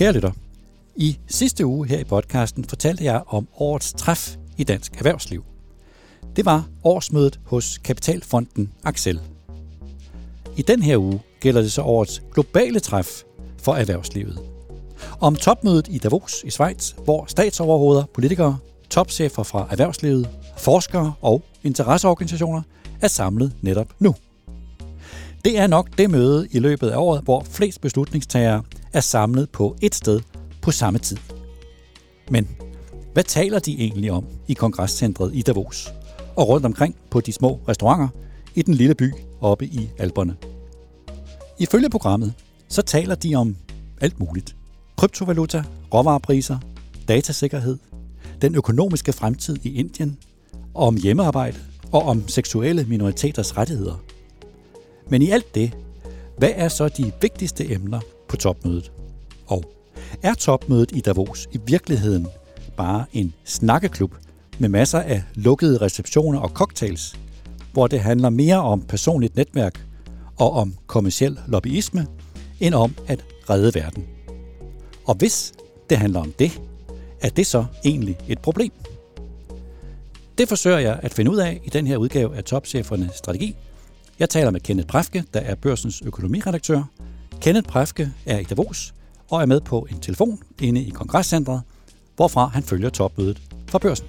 Kære lytter, i sidste uge her i podcasten fortalte jeg om årets træf i dansk erhvervsliv. Det var årsmødet hos Kapitalfonden Axel. I den her uge gælder det så årets globale træf for erhvervslivet. Om topmødet i Davos i Schweiz, hvor statsoverhoveder, politikere, topchefer fra erhvervslivet, forskere og interesseorganisationer er samlet netop nu. Det er nok det møde i løbet af året, hvor flest beslutningstagere er samlet på et sted på samme tid. Men hvad taler de egentlig om i kongresscentret i Davos og rundt omkring på de små restauranter i den lille by oppe i Alperne? Ifølge programmet, så taler de om alt muligt. Kryptovaluta, råvarepriser, datasikkerhed, den økonomiske fremtid i Indien, og om hjemmearbejde og om seksuelle minoriteters rettigheder. Men i alt det, hvad er så de vigtigste emner på topmødet? Og er topmødet i Davos i virkeligheden bare en snakkeklub med masser af lukkede receptioner og cocktails, hvor det handler mere om personligt netværk og om kommersiel lobbyisme, end om at redde verden? Og hvis det handler om det, er det så egentlig et problem? Det forsøger jeg at finde ud af i den her udgave af Topchefernes Strategi. Jeg taler med Kenneth Præfke, der er børsens økonomiredaktør. Kenneth Præfke er i Davos og er med på en telefon inde i kongresscentret, hvorfra han følger topmødet fra børsen.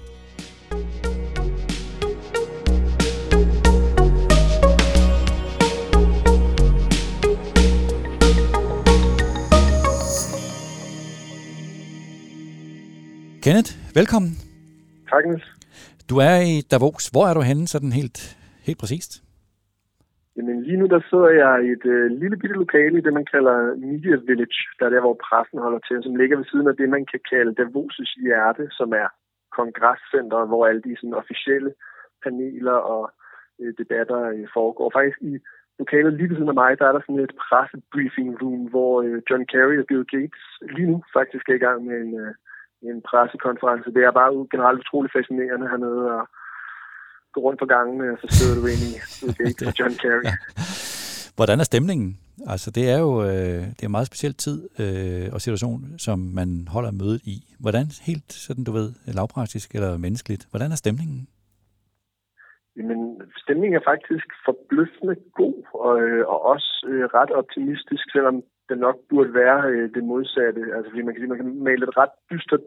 Kenneth, velkommen. Tak, Niels. Du er i Davos. Hvor er du henne sådan helt, helt præcist? Jamen lige nu der sidder jeg i et øh, lille bitte lokale i det, man kalder Media Village, der er der, hvor pressen holder til, som ligger ved siden af det, man kan kalde Davos' hjerte, som er kongresscenteret, hvor alle de sådan, officielle paneler og øh, debatter øh, foregår. Faktisk i lokalet lige ved siden af mig, der er der sådan et pressebriefing room, hvor øh, John Kerry og Bill Gates lige nu faktisk er i gang med en, øh, en pressekonference. Det er bare generelt utrolig fascinerende hernede, og gå rundt på gangene, og så sidder du ind i Bill og John Kerry. ja. Hvordan er stemningen? Altså, det er jo øh, det er en meget speciel tid øh, og situation, som man holder mødet i. Hvordan, helt sådan du ved, lavpraktisk eller menneskeligt, hvordan er stemningen? Jamen, stemningen er faktisk forbløffende god, og, øh, og også øh, ret optimistisk, selvom det nok burde være øh, det modsatte. Altså, fordi man kan, man kan male et ret dystert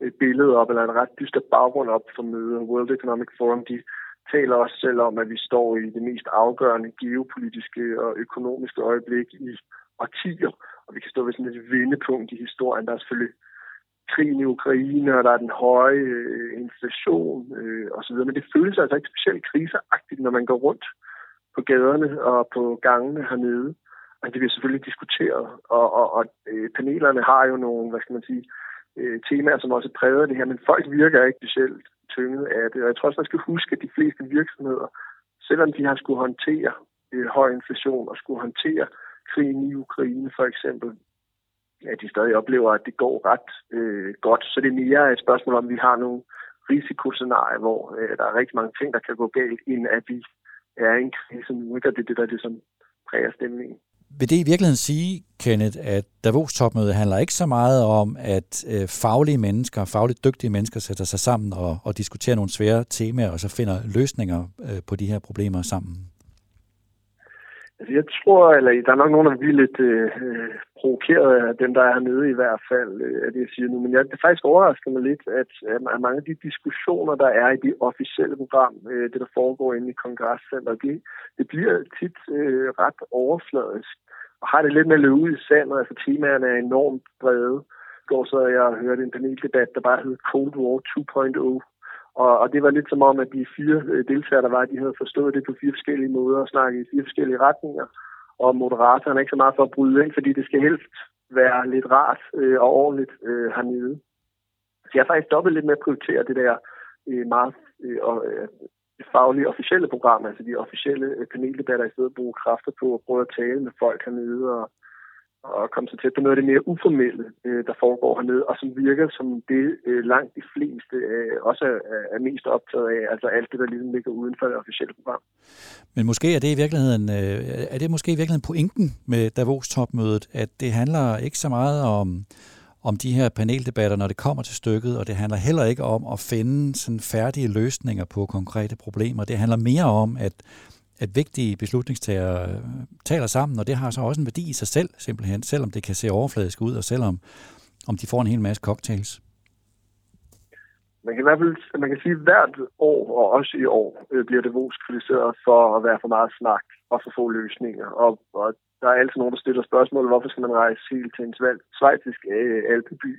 et billede op, eller en ret dyster baggrund op for mødet. World Economic Forum, de taler også selv om, at vi står i det mest afgørende geopolitiske og økonomiske øjeblik i årtier, og vi kan stå ved sådan et vendepunkt i historien. Der er selvfølgelig krigen i Ukraine, og der er den høje øh, inflation øh, osv., men det føles altså ikke specielt kriseagtigt, når man går rundt på gaderne og på gangene hernede. Og det bliver selvfølgelig diskuteret, og, og, og øh, panelerne har jo nogle, hvad skal man sige, øh, temaer, som også præger det her, men folk virker ikke specielt tynget af det. Og jeg tror også, man skal huske, at de fleste virksomheder, selvom de har skulle håndtere øh, høj inflation og skulle håndtere krigen i Ukraine for eksempel, at de stadig oplever, at det går ret øh, godt. Så det er mere et spørgsmål om, vi har nogle risikoscenarier, hvor øh, der er rigtig mange ting, der kan gå galt, inden at vi er i en krise nu. Ikke? Og det er det, der det, som præger stemningen. Vil det i virkeligheden sige, Kenneth, at Davos-topmødet handler ikke så meget om, at øh, faglige mennesker, fagligt dygtige mennesker sætter sig sammen og, og diskuterer nogle svære temaer, og så finder løsninger øh, på de her problemer sammen? Altså, jeg tror, eller der er nok nogen, der bliver lidt øh, øh, provokeret af dem, der er hernede i hvert fald, øh, af det, jeg siger nu. Men jeg, det faktisk overrasker mig lidt, at, at mange af de diskussioner, der er i det officielle program, øh, det der foregår inde i kongresscenteret, det, det bliver tit øh, ret overfladisk. Og har det lidt med at løbe ud i sandet, altså temaerne er enormt brede. går så jeg har hørt en paneldebat, der bare hed Cold War 2.0, og, og det var lidt som om, at de fire øh, deltagere, der var, de havde forstået det på fire forskellige måder og snakket i fire forskellige retninger. Og moderatoren er ikke så meget for at bryde ind, fordi det skal helst være lidt rart øh, og ordentligt øh, hernede. Så jeg har faktisk dobbelt lidt med at prioritere det der øh, meget øh, øh, faglige officielle program, altså de officielle øh, paneldebatter, i stedet for at bruge kræfter på at prøve at tale med folk hernede og, at komme så tæt på noget af det mere uformelle, øh, der foregår hernede, og som virker som det øh, langt de fleste øh, også er, er mest optaget af, altså alt det, der ligesom ligger uden for det officielle program. Men måske er det i virkeligheden, øh, er det måske i virkeligheden pointen med Davos-topmødet, at det handler ikke så meget om, om de her paneldebatter, når det kommer til stykket, og det handler heller ikke om at finde sådan færdige løsninger på konkrete problemer. Det handler mere om, at at vigtige beslutningstagere øh, taler sammen, og det har så også en værdi i sig selv, simpelthen, selvom det kan se overfladisk ud, og selvom om de får en hel masse cocktails. Man kan i hvert fald man kan sige, at hvert år, og også i år, øh, bliver Davos kritiseret for at være for meget snak og for få løsninger. Og, og der er altid nogen, der stiller spørgsmål, hvorfor skal man rejse helt til en svejtisk øh, alpeby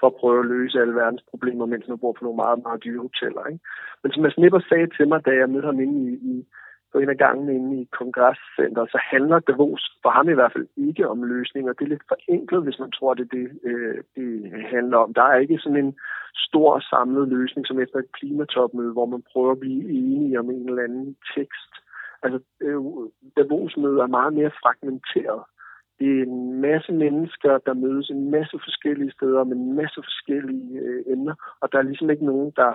for at prøve at løse alle verdens problemer, mens man bor på nogle meget, meget dyre hoteller. Ikke? Men som Mads Nipper sagde til mig, da jeg mødte ham inde i, i på en af gangene inde i kongresscenteret, så handler Davos for ham i hvert fald ikke om løsninger. Det er lidt forenklet, hvis man tror, det er det, øh, det handler om. Der er ikke sådan en stor samlet løsning, som efter et klimatopmøde, hvor man prøver at blive enige om en eller anden tekst. Altså, øh, Davos-mødet er meget mere fragmenteret. Det er en masse mennesker, der mødes en masse forskellige steder med en masse forskellige øh, emner, og der er ligesom ikke nogen, der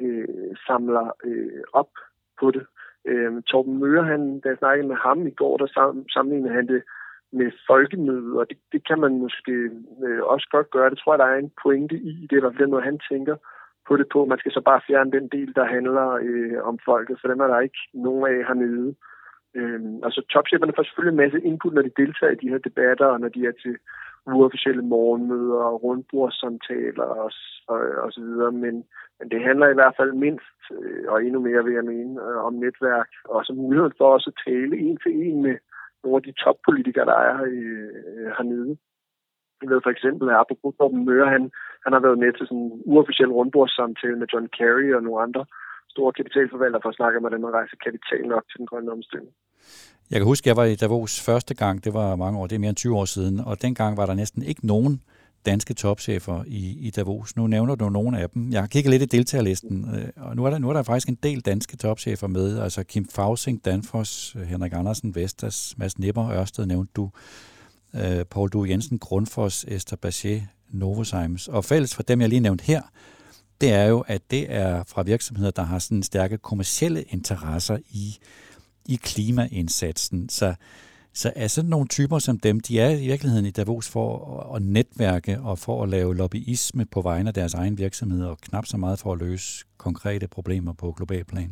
øh, samler øh, op på det. Øh, Torben Møre, han, da jeg snakkede med ham i går, der sammenlignede han det med folkemødet, og det, det kan man måske øh, også godt gøre. Det tror jeg, der er en pointe i. Det er i hvert fald den måde, han tænker på det på. Man skal så bare fjerne den del, der handler øh, om folket, for dem er der ikke nogen af hernede. Øh, altså topcheferne får selvfølgelig en masse input, når de deltager i de her debatter, og når de er til uofficielle morgenmøder og rundbordssamtaler og, og, og så videre. Men, men det handler i hvert fald mindst, øh, og endnu mere vil jeg mene, øh, om netværk, og så muligheden for også at tale en til en med nogle af de toppolitikere, der er øh, hernede. Jeg ved for eksempel, at apropos Torben Møre, han, han har været med til sådan en uofficiel rundbordssamtale med John Kerry og nogle andre store kapitalforvaltere for at snakke om, hvordan man rejser kapital nok til den grønne omstilling. Jeg kan huske, jeg var i Davos første gang, det var mange år, det er mere end 20 år siden, og dengang var der næsten ikke nogen danske topchefer i, i Davos. Nu nævner du nogle af dem. Jeg har kigget lidt i deltagerlisten, øh, og nu er, der, nu er der faktisk en del danske topchefer med. Altså Kim Fausing, Danfoss, Henrik Andersen, Vestas, Mads Nipper, Ørsted nævnte du, øh, Paul Du Jensen, Grundfos, Esther Bachet, Novozymes. Og fælles for dem, jeg lige nævnte her, det er jo, at det er fra virksomheder, der har sådan stærke kommercielle interesser i i klimaindsatsen. Så, så er sådan nogle typer som dem, de er i virkeligheden i Davos for at netværke og for at lave lobbyisme på vegne af deres egen virksomhed, og knap så meget for at løse konkrete problemer på global plan.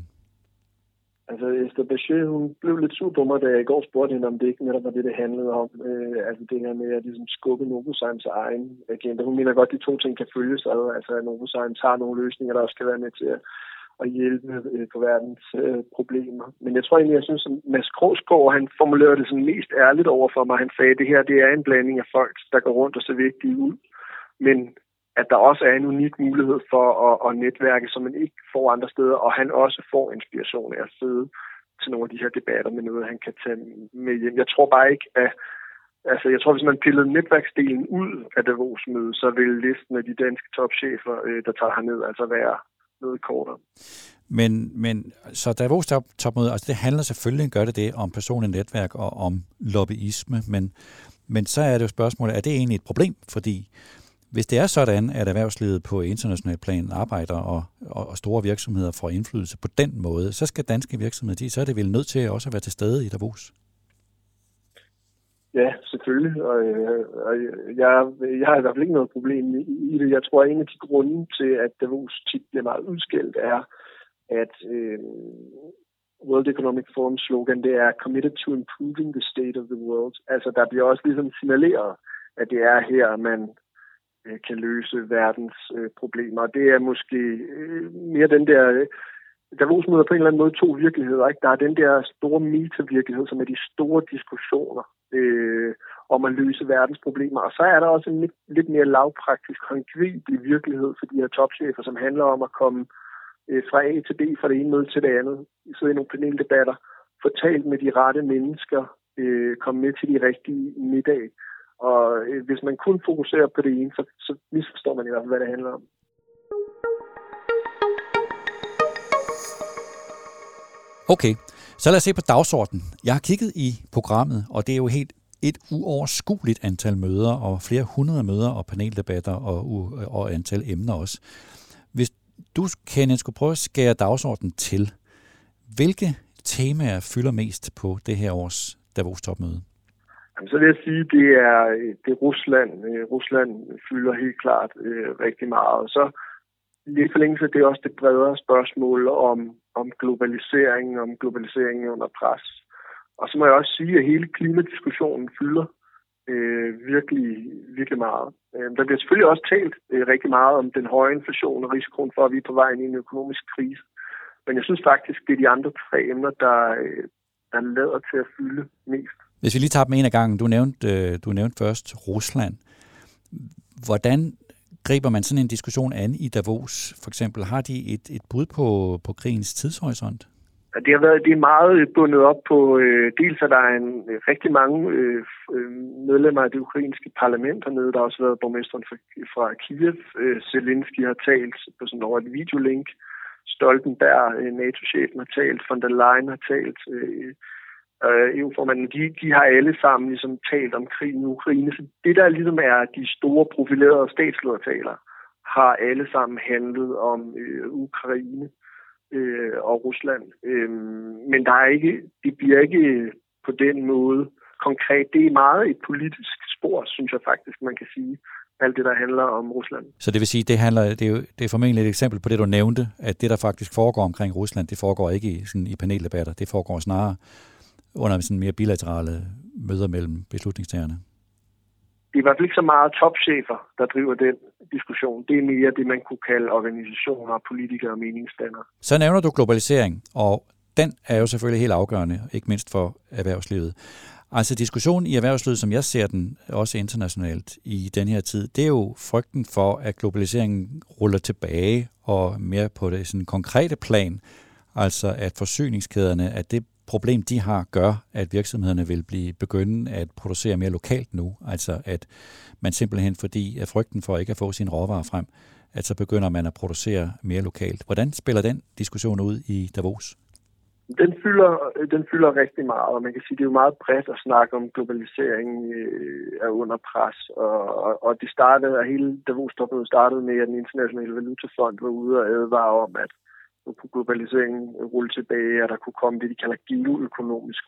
Altså, Esther Bachet, hun blev lidt sur på mig, da jeg i går spurgte hende, om det ikke netop var det, det handlede om. Øh, altså det her med at ligesom skubbe Novozymes egen agenda. Hun mener godt, at de to ting kan følges ad. Altså, at Novozymes har nogle løsninger, der også kan være med til at at hjælpe øh, på verdens øh, problemer. Men jeg tror egentlig, jeg synes, at Mads Krogsgaard, han formulerede det sådan mest ærligt over for mig. Han sagde, at det her det er en blanding af folk, der går rundt og ser vigtige ud. Men at der også er en unik mulighed for at, at netværke, som man ikke får andre steder, og han også får inspiration af at sidde til nogle af de her debatter med noget, han kan tage med hjem. Jeg tror bare ikke, at Altså, jeg tror, hvis man pillede netværksdelen ud af Davos-mødet, så ville listen af de danske topchefer, øh, der tager herned, altså være noget kortere. Men, men så Davos topmøde, altså det handler selvfølgelig, gør det det, om personlige netværk og om lobbyisme, men, men så er det jo spørgsmålet, er det egentlig et problem? Fordi hvis det er sådan, at erhvervslivet på international plan arbejder, og, og, og store virksomheder får indflydelse på den måde, så skal danske virksomheder, de, så er det vel nødt til også at være til stede i Davos? Ja, selvfølgelig. Og, øh, og jeg, jeg har i hvert fald ikke noget problem i det. Jeg tror, at en af de grunde til, at Davos tit bliver meget udskældt, er, at øh, World Economic Forum slogan, det er committed to improving the state of the world. Altså, der bliver også ligesom signaleret, at det er her, man øh, kan løse verdens øh, problemer. Det er måske øh, mere den der... Øh, Davos møder på en eller anden måde to virkeligheder. Ikke? Der er den der store meta-virkelighed, som er de store diskussioner øh, om at løse verdens problemer. Og så er der også en lidt, lidt mere lavpraktisk, håndgribelig virkelighed for de her topchefer, som handler om at komme øh, fra A til B, fra det ene møde til det andet, sidde i nogle paneldebatter, få talt med de rette mennesker, øh, komme med til de rigtige middag. Og øh, hvis man kun fokuserer på det ene, så, så misforstår man i hvert fald, hvad det handler om. Okay, så lad os se på dagsordenen. Jeg har kigget i programmet, og det er jo helt et uoverskueligt antal møder, og flere hundrede møder og paneldebatter og, og antal emner også. Hvis du, Kenneth, skulle prøve at skære dagsordenen til, hvilke temaer fylder mest på det her års Davos-topmøde? Jamen, så vil jeg sige, det er, det er Rusland. Øh, Rusland fylder helt klart øh, rigtig meget. Og Så lige forlængelse det er også det bredere spørgsmål om, om globalisering, om globaliseringen under pres. Og så må jeg også sige, at hele klimadiskussionen fylder øh, virkelig, virkelig meget. Øh, der bliver selvfølgelig også talt øh, rigtig meget om den høje inflation og risikoen for, at vi er på vej ind i en økonomisk krise. Men jeg synes faktisk, det er de andre tre emner, der, øh, der lader til at fylde mest. Hvis vi lige tager dem en af gangen. Du nævnte, øh, du nævnte først Rusland. Hvordan griber man sådan en diskussion an i Davos? For eksempel, har de et, et bud på, på krigens tidshorisont? Det har været det er meget bundet op på, øh, dels at der er en, øh, rigtig mange øh, øh, medlemmer af det ukrainske parlament hernede. Der har også været borgmesteren fra, fra Kiev. Øh, Zelensky har talt på sådan over et videolink. Stoltenberg, øh, NATO-chefen, har talt. Von der Leyen har talt. Øh, øh, EU-formanden, de, de har alle sammen ligesom talt om krigen i Ukraine. Så det, der ligesom er de store profilerede statsledertaler, har alle sammen handlet om øh, Ukraine øh, og Rusland. Øh, men der er ikke, det bliver ikke på den måde konkret. Det er meget et politisk spor, synes jeg faktisk, man kan sige alt det, der handler om Rusland. Så det vil sige, det, handler, det, er jo, det er formentlig et eksempel på det, du nævnte, at det, der faktisk foregår omkring Rusland, det foregår ikke i, sådan, i paneldebatter, det foregår snarere under sådan mere bilaterale møder mellem beslutningstagerne? Det er i hvert fald ikke så meget topchefer, der driver den diskussion. Det er mere det, man kunne kalde organisationer, politikere og meningsdannere. Så nævner du globalisering, og den er jo selvfølgelig helt afgørende, ikke mindst for erhvervslivet. Altså diskussionen i erhvervslivet, som jeg ser den også internationalt i den her tid, det er jo frygten for, at globaliseringen ruller tilbage og mere på det sådan konkrete plan, altså at forsyningskæderne, at det problem, de har, gør, at virksomhederne vil blive begynde at producere mere lokalt nu. Altså at man simpelthen, fordi af frygten for ikke at få sine råvarer frem, at så begynder man at producere mere lokalt. Hvordan spiller den diskussion ud i Davos? Den fylder, den fylder rigtig meget, og man kan sige, det er jo meget bredt at snakke om globalisering øh, er under pres, og, og, og det startede, og hele davos startede med, at den internationale valutafond var ude og advare om, at Øh, kunne globaliseringen øh, rulle tilbage, og der kunne komme det, de kalder geoøkonomisk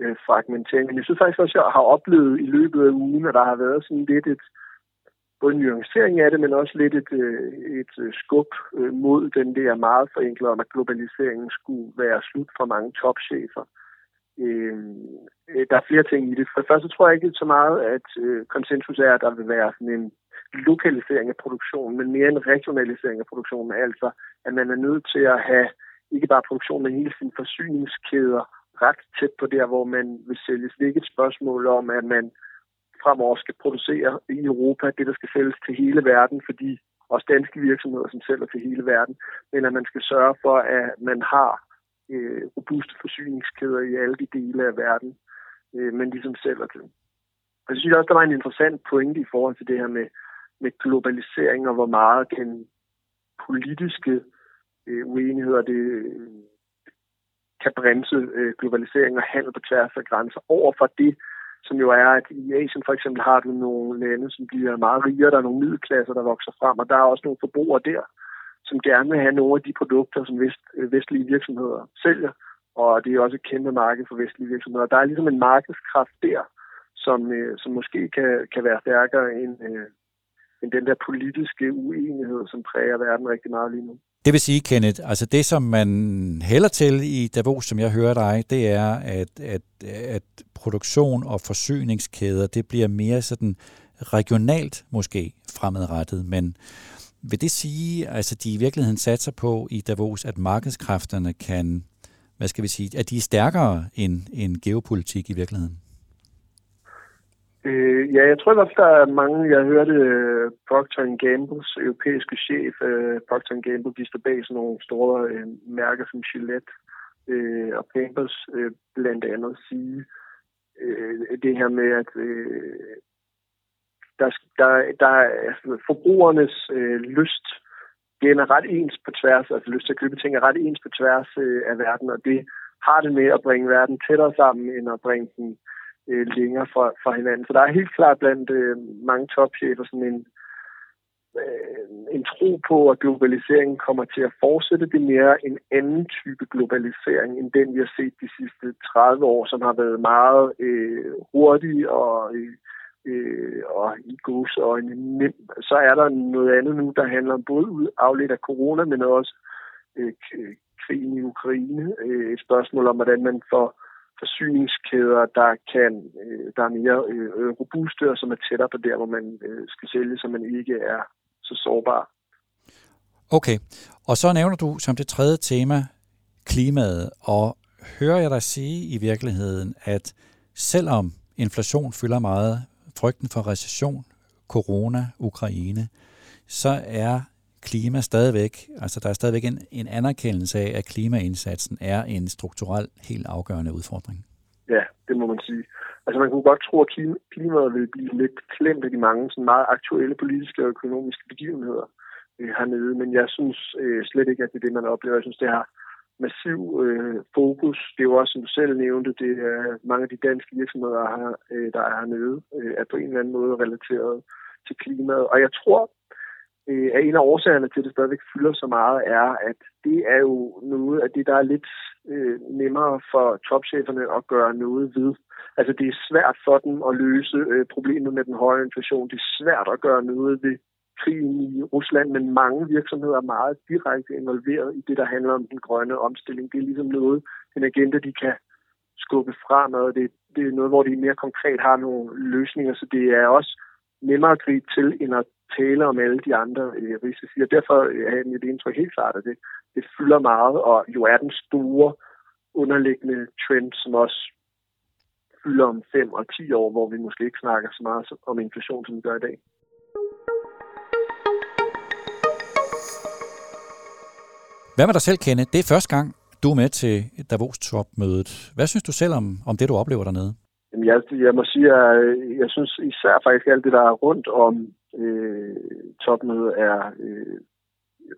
øh, fragmentering. Men jeg synes faktisk også, at jeg har oplevet i løbet af ugen, at der har været sådan lidt et, både en nuancering af det, men også lidt et, øh, et skub mod den der meget forenklede om, at globaliseringen skulle være slut for mange topchefer. Øh, der er flere ting i det. For det første tror jeg ikke så meget, at konsensus er, at der vil være sådan en lokalisering af produktionen, men mere en regionalisering af produktionen. Altså, at man er nødt til at have ikke bare produktion, men hele sine forsyningskæder ret tæt på der, hvor man vil sælge. Det er ikke et spørgsmål om, at man fremover skal producere i Europa det, der skal sælges til hele verden, fordi også danske virksomheder, som sælger til hele verden, men at man skal sørge for, at man har øh, robuste forsyningskæder i alle de dele af verden, øh, man ligesom sælger til. Og jeg synes også, der var en interessant pointe i forhold til det her med, med globalisering og hvor meget den politiske øh, uenigheder det øh, kan bremse øh, globalisering og handel på tværs af grænser. Over for det, som jo er, at i Asien for eksempel har du nogle lande, som bliver meget rigere, der er nogle middelklasser, der vokser frem, og der er også nogle forbrugere der, som gerne vil have nogle af de produkter, som vest, øh, vestlige virksomheder sælger, og det er også et kæmpe marked for vestlige virksomheder. Der er ligesom en markedskraft der, som, øh, som måske kan, kan være stærkere end, øh, end den der politiske uenighed, som præger verden rigtig meget lige nu. Det vil sige, Kenneth, altså det, som man hælder til i Davos, som jeg hører dig, det er, at, at, at produktion og forsyningskæder, det bliver mere sådan regionalt måske fremadrettet, men vil det sige, altså de i virkeligheden satser på i Davos, at markedskræfterne kan, hvad skal vi sige, at de er stærkere end, end geopolitik i virkeligheden? Øh, ja, jeg tror i hvert fald, der er mange, jeg hørte uh, øh, Procter Gamble's europæiske chef, uh, Procter Gamble, de står bag sådan nogle store uh, mærker som Gillette uh, og Pampers uh, blandt andet sige uh, det her med, at uh, der, der, der altså, forbrugernes uh, lyst den er ret ens på tværs, altså lyst til at købe ting er ret ens på tværs uh, af verden, og det har det med at bringe verden tættere sammen, end at bringe den øh, Øh, længere fra, fra hinanden. Så der er helt klart blandt øh, mange topchefer sådan en, øh, en tro på, at globaliseringen kommer til at fortsætte. Det er mere en anden type globalisering, end den vi har set de sidste 30 år, som har været meget øh, hurtig og, øh, øh og i og nem. Så er der noget andet nu, der handler om både afledt af corona, men også øh, krigen i Ukraine. Øh, et spørgsmål om, hvordan man får forsyningskæder, der kan øh, der er mere øh, robuste og som er tættere på der, hvor man øh, skal sælge, så man ikke er så sårbar. Okay, og så nævner du som det tredje tema klimaet, og hører jeg dig sige i virkeligheden, at selvom inflation fylder meget, frygten for recession, corona, Ukraine, så er klima stadigvæk, altså der er stadigvæk en, en anerkendelse af, at klimaindsatsen er en strukturel, helt afgørende udfordring. Ja, det må man sige. Altså man kunne godt tro, at klimaet vil blive lidt klemt af de mange sådan meget aktuelle politiske og økonomiske begivenheder øh, hernede, men jeg synes øh, slet ikke, at det er det, man oplever. Jeg synes, det har massiv øh, fokus. Det er jo også, som du selv nævnte, det er mange af de danske virksomheder, her, øh, der er hernede, øh, er på en eller anden måde relateret til klimaet. Og jeg tror, øh, at en af årsagerne til, at det stadigvæk fylder så meget, er, at det er jo noget af det, der er lidt øh, nemmere for topcheferne at gøre noget ved. Altså det er svært for dem at løse øh, problemet med den høje inflation. Det er svært at gøre noget ved krigen i Rusland, men mange virksomheder er meget direkte involveret i det, der handler om den grønne omstilling. Det er ligesom noget, en agenda, de kan skubbe frem, det, det er noget, hvor de mere konkret har nogle løsninger, så det er også nemmere at gribe til, end at tale om alle de andre øh, risici. Og derfor øh, er mit indtryk helt klart, at det, det fylder meget, og jo er den store underliggende trend, som også fylder om 5 og 10 år, hvor vi måske ikke snakker så meget om inflation, som vi gør i dag. Hvad med dig selv, kende? Det er første gang, du er med til Davos-topmødet. Hvad synes du selv om, om det, du oplever dernede? Jamen, jeg, jeg må sige, at øh, jeg synes især faktisk alt det, der er rundt om øh, topmødet, er øh,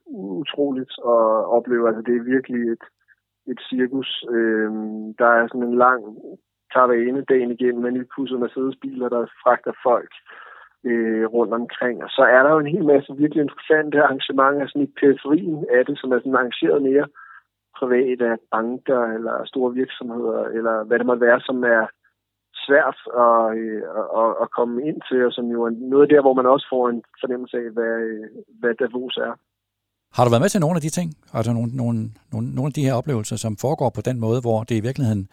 utroligt at opleve. Altså, det er virkelig et, et cirkus. Øh, der er sådan en lang karavane dagen igennem med nypudsede Mercedes-biler, der fragter folk øh, rundt omkring. Og så er der jo en hel masse virkelig interessante arrangementer sådan i periferien af det, som er sådan arrangeret mere privat af banker eller store virksomheder, eller hvad det måtte være, som er svært at, øh, at, at komme ind til, og som jo er noget der, hvor man også får en fornemmelse af, hvad, hvad Davos er. Har du været med til nogle af de ting, altså nogle, nogle, nogle, nogle af de her oplevelser, som foregår på den måde, hvor det i virkeligheden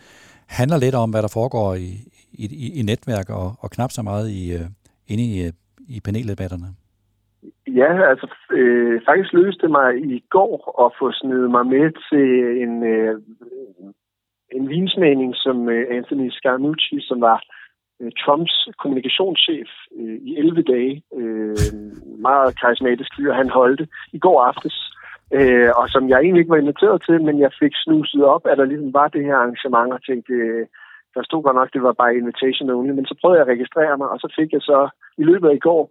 handler lidt om, hvad der foregår i, i, i netværk, og, og knap så meget i, øh, inde i, øh, i paneldebatterne? Ja, altså øh, faktisk lykkedes det mig i går at få snedet mig med til en, øh, en vinsmagning, som øh, Anthony Scaramucci, som var øh, Trumps kommunikationschef øh, i 11 dage, øh, meget karismatisk fyr, han holdte i går aftes, øh, og som jeg egentlig ikke var inviteret til, men jeg fik snuset op, at der ligesom var det her arrangement, og tænkte, øh, der stod godt nok, det var bare invitation only, men så prøvede jeg at registrere mig, og så fik jeg så i løbet af i går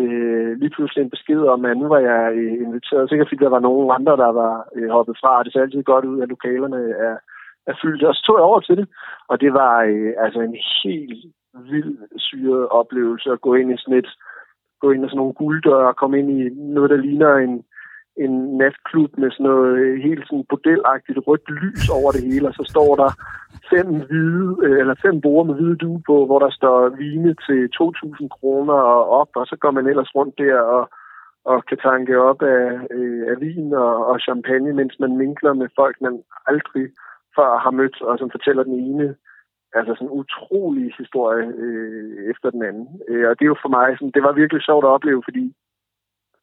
øh, lige pludselig en besked om, at nu var jeg øh, inviteret. Sikkert fordi der var nogen andre, der var øh, hoppet fra, og det ser altid godt ud, at lokalerne er, er fyldt. Og så tog jeg over til det, og det var øh, altså en helt vild syret oplevelse at gå ind i sådan et, gå ind i sådan nogle gulddøre og komme ind i noget, der ligner en, en natklub med sådan noget øh, helt sådan bordelagtigt rødt lys over det hele, og så står der fem hvide, øh, eller fem borer med hvide due på, hvor der står vine til 2.000 kroner og op, og så går man ellers rundt der og, og kan tanke op af, øh, af vin og, og champagne, mens man minkler med folk, man aldrig før har mødt, og som fortæller den ene altså sådan en utrolig historie øh, efter den anden. Øh, og det er jo for mig, sådan, det var virkelig sjovt at opleve, fordi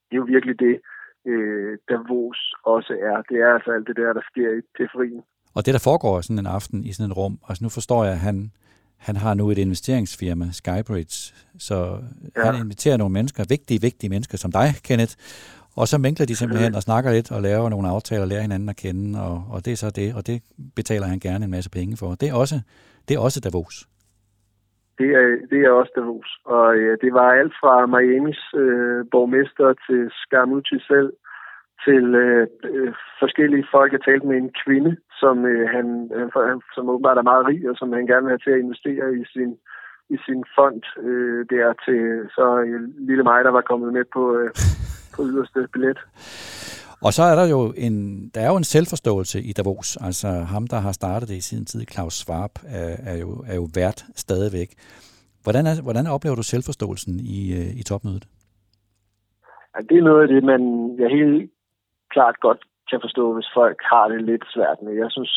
det er jo virkelig det, øh, Davos også er. Det er altså alt det der, der sker i periferien. Og det, der foregår sådan en aften i sådan et rum, altså nu forstår jeg, at han, han har nu et investeringsfirma, Skybridge, så ja. han inviterer nogle mennesker, vigtige, vigtige mennesker som dig, Kenneth, og så mængler de simpelthen og snakker lidt og laver nogle aftaler og lærer hinanden at kende, og, og det er så det, og det betaler han gerne en masse penge for. Det er også, det er også Davos. Det er, det er også Davos. Og ja, det var alt fra Miamis øh, borgmester til Scaramucci selv, til øh, øh, forskellige folk. Jeg talte med en kvinde, som øh, han, han, som åbenbart er meget rig, og som han gerne vil have til at investere i sin, i sin fond øh, der til så øh, lille mig, der var kommet med på, øh, på yderste billet. Og så er der jo en, der er jo en selvforståelse i Davos. Altså ham, der har startet det i sin tid, Claus Schwab, er, er, jo, er jo vært stadigvæk. Hvordan, er, hvordan oplever du selvforståelsen i, øh, i topmødet? Ja, det er noget af det, man jeg helt klart godt kan forstå, hvis folk har det lidt svært med. Jeg synes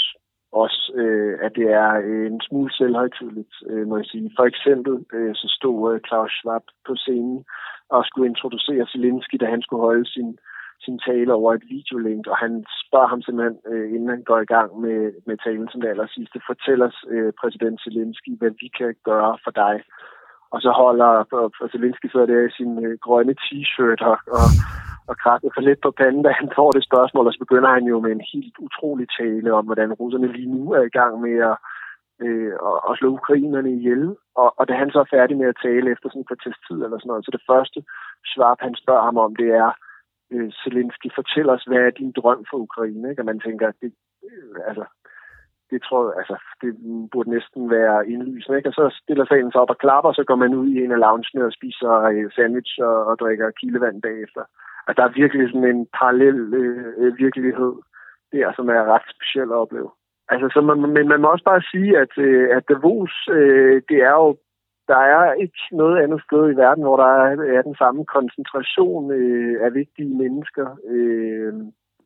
også, øh, at det er øh, en smule selvhøjtidligt, øh, må jeg sige. For eksempel øh, så stod øh, Claus Schwab på scenen og skulle introducere Zelensky, da han skulle holde sin, sin tale over et videolink, og han spørger ham simpelthen, øh, inden han går i gang med, med talen som det aller sidste, fortæl os, øh, præsident Zelensky, hvad vi kan gøre for dig. Og så holder og Zelensky så der i sin øh, grønne t-shirt og, og, og krasser sig lidt på panden, da han får det spørgsmål, og så begynder han jo med en helt utrolig tale om, hvordan russerne lige nu er i gang med at, øh, at slå ukrainerne ihjel. Og, og da han så er færdig med at tale efter sådan en kvarters tid eller sådan noget, så det første svar, han spørger ham om, det er, øh, Zelensky, fortæl os, hvad er din drøm for Ukraine? Ikke? Og man tænker, det, øh, altså, det tror jeg, altså, det burde næsten være indlysende. Ikke? Og så stiller salen sig op og klapper, og så går man ud i en af loungene og spiser øh, sandwich og, og drikker kildevand bagefter. Altså, der er virkelig sådan en parallel øh, øh, virkelighed der, som er ret speciel at opleve. Altså, så man, men man må også bare sige, at, øh, at Davos, øh, det er jo der er ikke noget andet sted i verden, hvor der er, er den samme koncentration øh, af vigtige mennesker øh,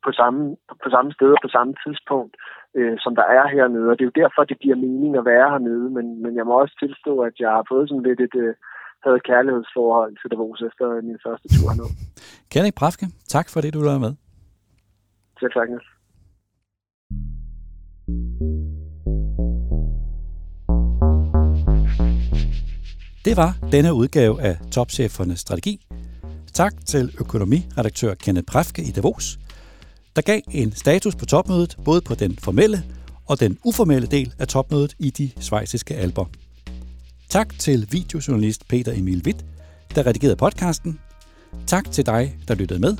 på, samme, på samme sted og på samme tidspunkt, øh, som der er hernede. Og det er jo derfor, det giver mening at være hernede. Men, men jeg må også tilstå, at jeg har fået sådan lidt et... Øh, havde kærlighedsforhold til Davos efter min første tur hernede. Kenneth Prafke, tak for det, du lavede med. Selv tak, Niels. Det var denne udgave af Topchefernes Strategi. Tak til økonomiredaktør Kenneth Præfke i Davos, der gav en status på topmødet både på den formelle og den uformelle del af topmødet i de svejsiske alber. Tak til videojournalist Peter Emil Witt, der redigerede podcasten. Tak til dig, der lyttede med.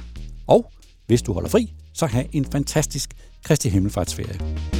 Og hvis du holder fri, så have en fantastisk Kristi Himmelfartsferie.